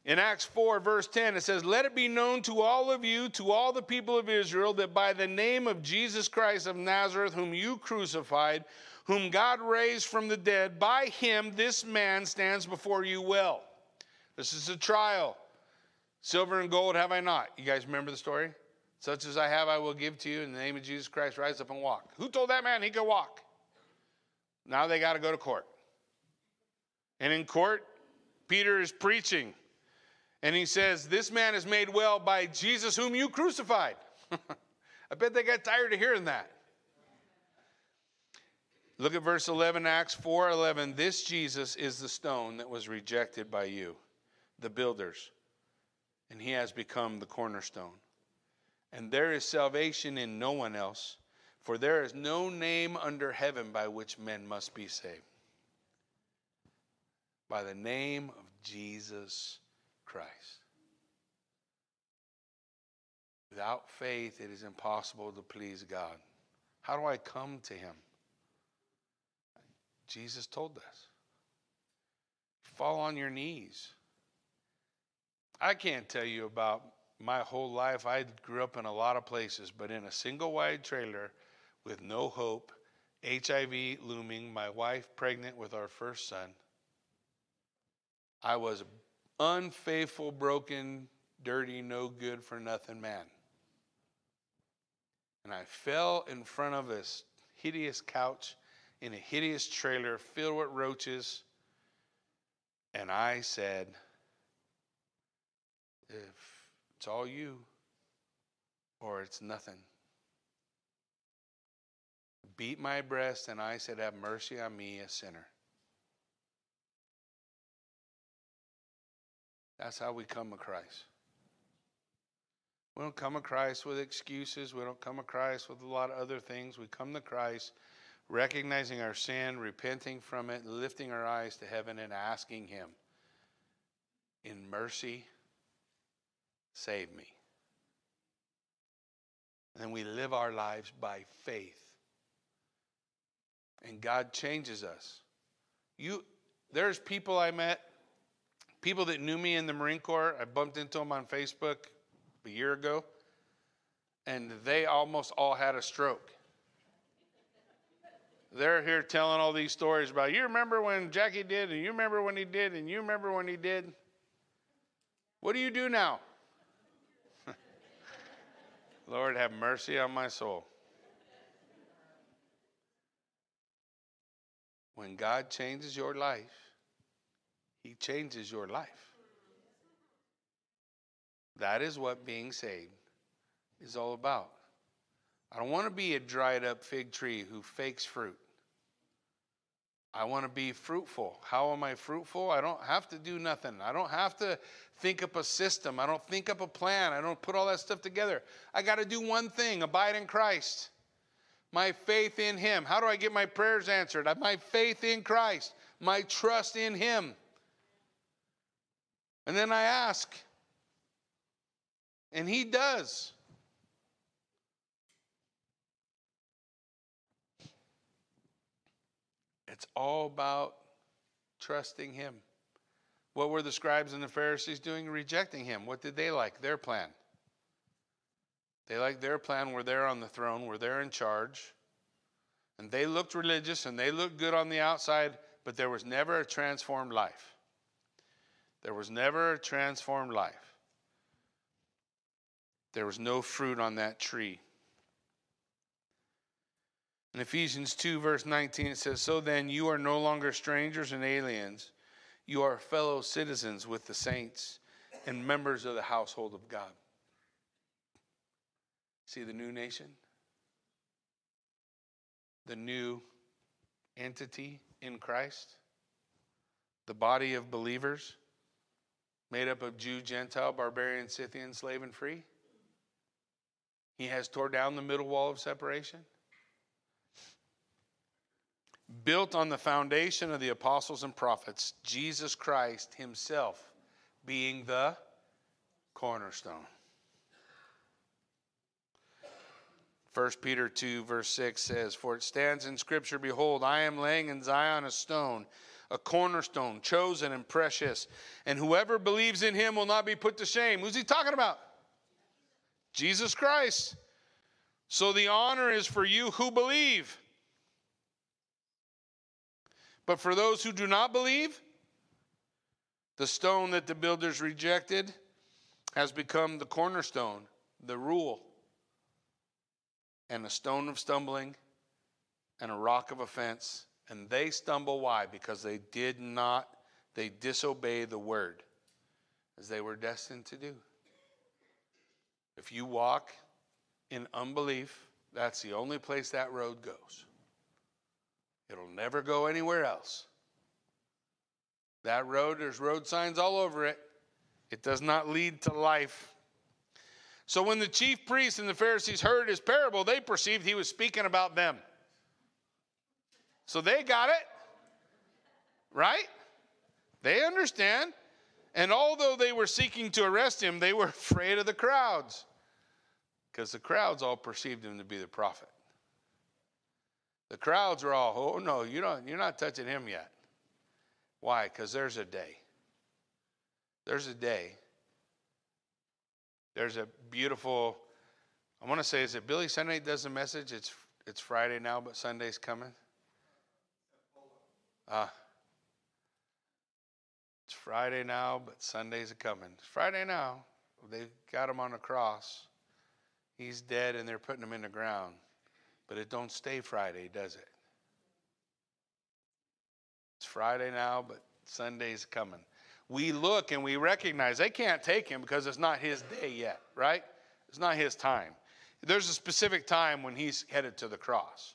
In Acts 4, verse 10, it says, Let it be known to all of you, to all the people of Israel, that by the name of Jesus Christ of Nazareth, whom you crucified, whom God raised from the dead, by him this man stands before you well. This is a trial. Silver and gold have I not. You guys remember the story? Such as I have, I will give to you. In the name of Jesus Christ, rise up and walk. Who told that man he could walk? Now they got to go to court. And in court, Peter is preaching. And he says, This man is made well by Jesus, whom you crucified. I bet they got tired of hearing that. Look at verse 11, Acts 4 11. This Jesus is the stone that was rejected by you, the builders and he has become the cornerstone. And there is salvation in no one else, for there is no name under heaven by which men must be saved. By the name of Jesus Christ. Without faith, it is impossible to please God. How do I come to him? Jesus told us. Fall on your knees. I can't tell you about my whole life. I grew up in a lot of places, but in a single wide trailer with no hope, HIV looming, my wife pregnant with our first son. I was unfaithful, broken, dirty, no good for nothing man. And I fell in front of this hideous couch in a hideous trailer filled with roaches. And I said, if it's all you or it's nothing. Beat my breast, and I said, Have mercy on me, a sinner. That's how we come to Christ. We don't come to Christ with excuses. We don't come to Christ with a lot of other things. We come to Christ recognizing our sin, repenting from it, lifting our eyes to heaven, and asking Him in mercy Save me. And we live our lives by faith. And God changes us. You there's people I met, people that knew me in the Marine Corps. I bumped into them on Facebook a year ago, and they almost all had a stroke. They're here telling all these stories about you remember when Jackie did, and you remember when he did, and you remember when he did. What do you do now? Lord, have mercy on my soul. When God changes your life, He changes your life. That is what being saved is all about. I don't want to be a dried up fig tree who fakes fruit. I want to be fruitful. How am I fruitful? I don't have to do nothing. I don't have to think up a system. I don't think up a plan. I don't put all that stuff together. I got to do one thing abide in Christ. My faith in Him. How do I get my prayers answered? My faith in Christ, my trust in Him. And then I ask, and He does. It's all about trusting Him. What were the scribes and the Pharisees doing? Rejecting Him. What did they like? Their plan. They liked their plan where they're on the throne, where they're in charge. And they looked religious and they looked good on the outside, but there was never a transformed life. There was never a transformed life. There was no fruit on that tree. In Ephesians 2, verse 19, it says, So then you are no longer strangers and aliens. You are fellow citizens with the saints and members of the household of God. See the new nation? The new entity in Christ? The body of believers made up of Jew, Gentile, barbarian, Scythian, slave, and free? He has tore down the middle wall of separation built on the foundation of the apostles and prophets, Jesus Christ himself being the cornerstone. 1 Peter 2, verse 6 says, For it stands in Scripture, Behold, I am laying in Zion a stone, a cornerstone, chosen and precious, and whoever believes in him will not be put to shame. Who's he talking about? Jesus Christ. So the honor is for you who believe. But for those who do not believe, the stone that the builders rejected has become the cornerstone, the rule, and a stone of stumbling and a rock of offense. And they stumble. Why? Because they did not, they disobey the word as they were destined to do. If you walk in unbelief, that's the only place that road goes. It'll never go anywhere else. That road, there's road signs all over it. It does not lead to life. So when the chief priests and the Pharisees heard his parable, they perceived he was speaking about them. So they got it, right? They understand. And although they were seeking to arrest him, they were afraid of the crowds because the crowds all perceived him to be the prophet. The crowds are all, oh no, you don't, you're not touching him yet. Why? Because there's a day. There's a day. There's a beautiful, I want to say, is it Billy Sunday does the message? It's it's Friday now, but Sunday's coming. Ah. Uh, it's Friday now, but Sunday's a coming. It's Friday now. They've got him on the cross. He's dead and they're putting him in the ground. But it don't stay Friday, does it? It's Friday now, but Sunday's coming. We look and we recognize they can't take him because it's not his day yet, right? It's not his time. There's a specific time when he's headed to the cross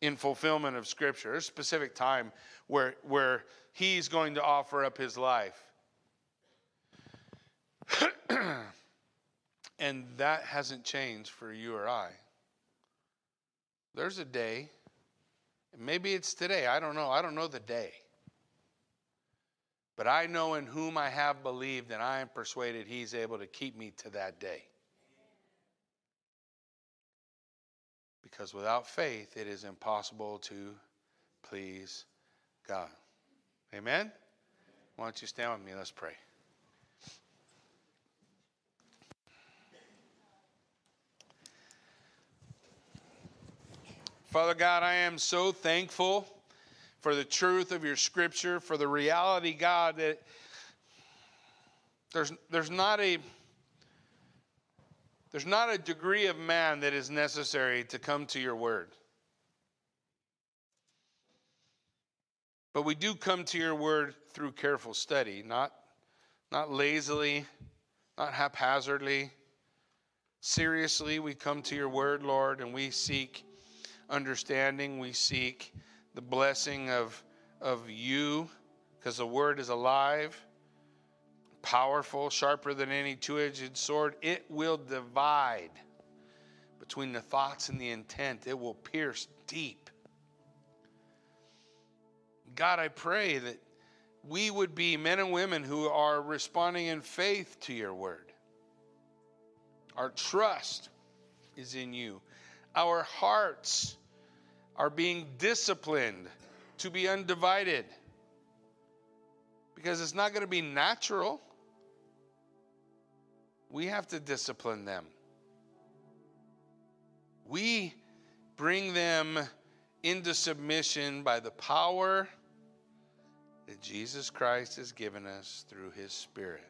in fulfillment of Scripture. There's a specific time where, where he's going to offer up his life. and that hasn't changed for you or I. There's a day. Maybe it's today. I don't know. I don't know the day. But I know in whom I have believed, and I am persuaded he's able to keep me to that day. Because without faith, it is impossible to please God. Amen? Why don't you stand with me? Let's pray. Father God, I am so thankful for the truth of your scripture, for the reality, God, that there's, there's not a there's not a degree of man that is necessary to come to your word. But we do come to your word through careful study, not, not lazily, not haphazardly. Seriously, we come to your word, Lord, and we seek understanding. We seek the blessing of, of you, because the word is alive, powerful, sharper than any two edged sword. It will divide between the thoughts and the intent, it will pierce deep. God, I pray that we would be men and women who are responding in faith to your word. Our trust is in you. Our hearts are being disciplined to be undivided because it's not going to be natural. We have to discipline them. We bring them into submission by the power that Jesus Christ has given us through his Spirit.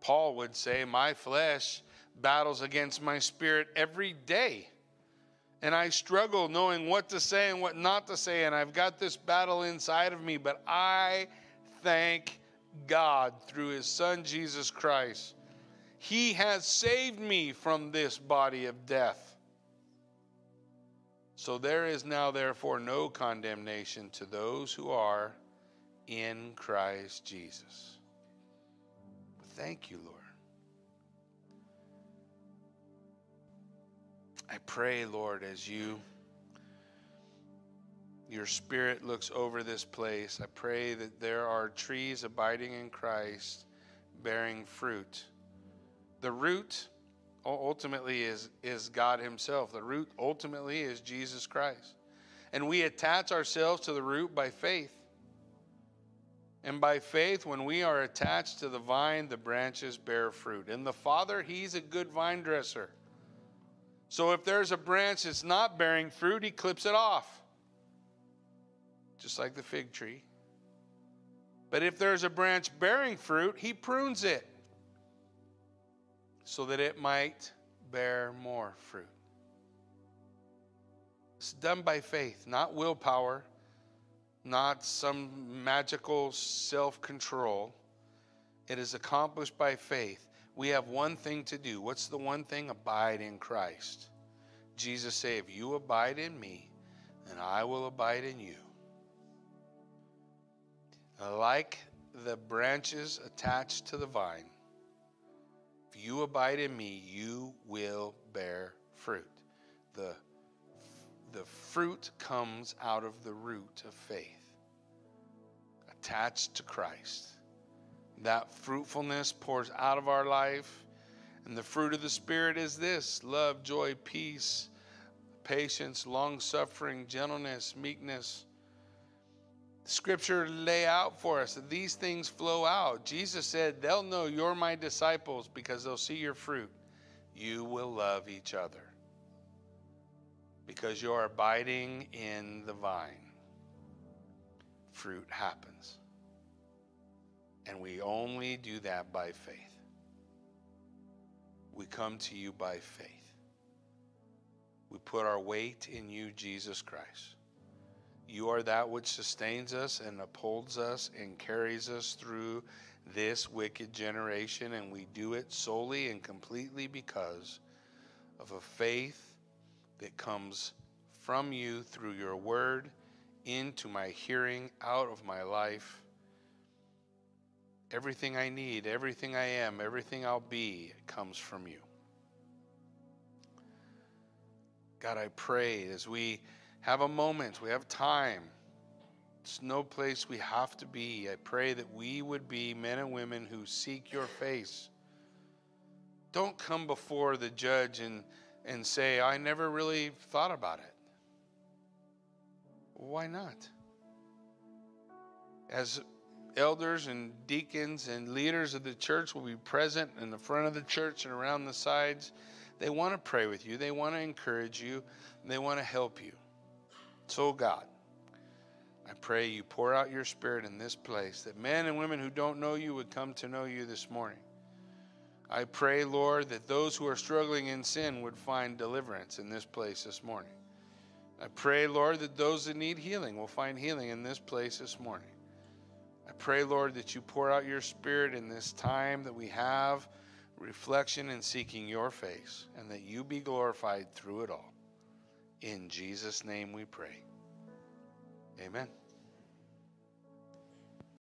Paul would say, My flesh battles against my spirit every day. And I struggle knowing what to say and what not to say. And I've got this battle inside of me. But I thank God through his Son, Jesus Christ. He has saved me from this body of death. So there is now, therefore, no condemnation to those who are in Christ Jesus. Thank you, Lord. I pray, Lord, as you your spirit looks over this place, I pray that there are trees abiding in Christ bearing fruit. The root ultimately is, is God Himself. The root ultimately is Jesus Christ. And we attach ourselves to the root by faith. And by faith, when we are attached to the vine, the branches bear fruit. And the Father, He's a good vine dresser. So if there's a branch that's not bearing fruit, He clips it off, just like the fig tree. But if there's a branch bearing fruit, He prunes it so that it might bear more fruit. It's done by faith, not willpower, not some magical self control. It is accomplished by faith. We have one thing to do. What's the one thing? Abide in Christ. Jesus said, If you abide in me, then I will abide in you. Like the branches attached to the vine, if you abide in me, you will bear fruit. The, the fruit comes out of the root of faith, attached to Christ. That fruitfulness pours out of our life. And the fruit of the Spirit is this love, joy, peace, patience, long suffering, gentleness, meekness scripture lay out for us that these things flow out. Jesus said, They'll know you're my disciples because they'll see your fruit. You will love each other because you're abiding in the vine. Fruit happens. And we only do that by faith. We come to you by faith. We put our weight in you, Jesus Christ. You are that which sustains us and upholds us and carries us through this wicked generation, and we do it solely and completely because of a faith that comes from you through your word into my hearing, out of my life. Everything I need, everything I am, everything I'll be comes from you. God, I pray as we have a moment, we have time. It's no place we have to be. I pray that we would be men and women who seek your face. Don't come before the judge and, and say, I never really thought about it. Why not? As elders and deacons and leaders of the church will be present in the front of the church and around the sides, they want to pray with you, they want to encourage you, they want to help you. So, God, I pray you pour out your spirit in this place that men and women who don't know you would come to know you this morning. I pray, Lord, that those who are struggling in sin would find deliverance in this place this morning. I pray, Lord, that those that need healing will find healing in this place this morning. I pray, Lord, that you pour out your spirit in this time that we have, reflection and seeking your face, and that you be glorified through it all. In Jesus' name we pray. Amen.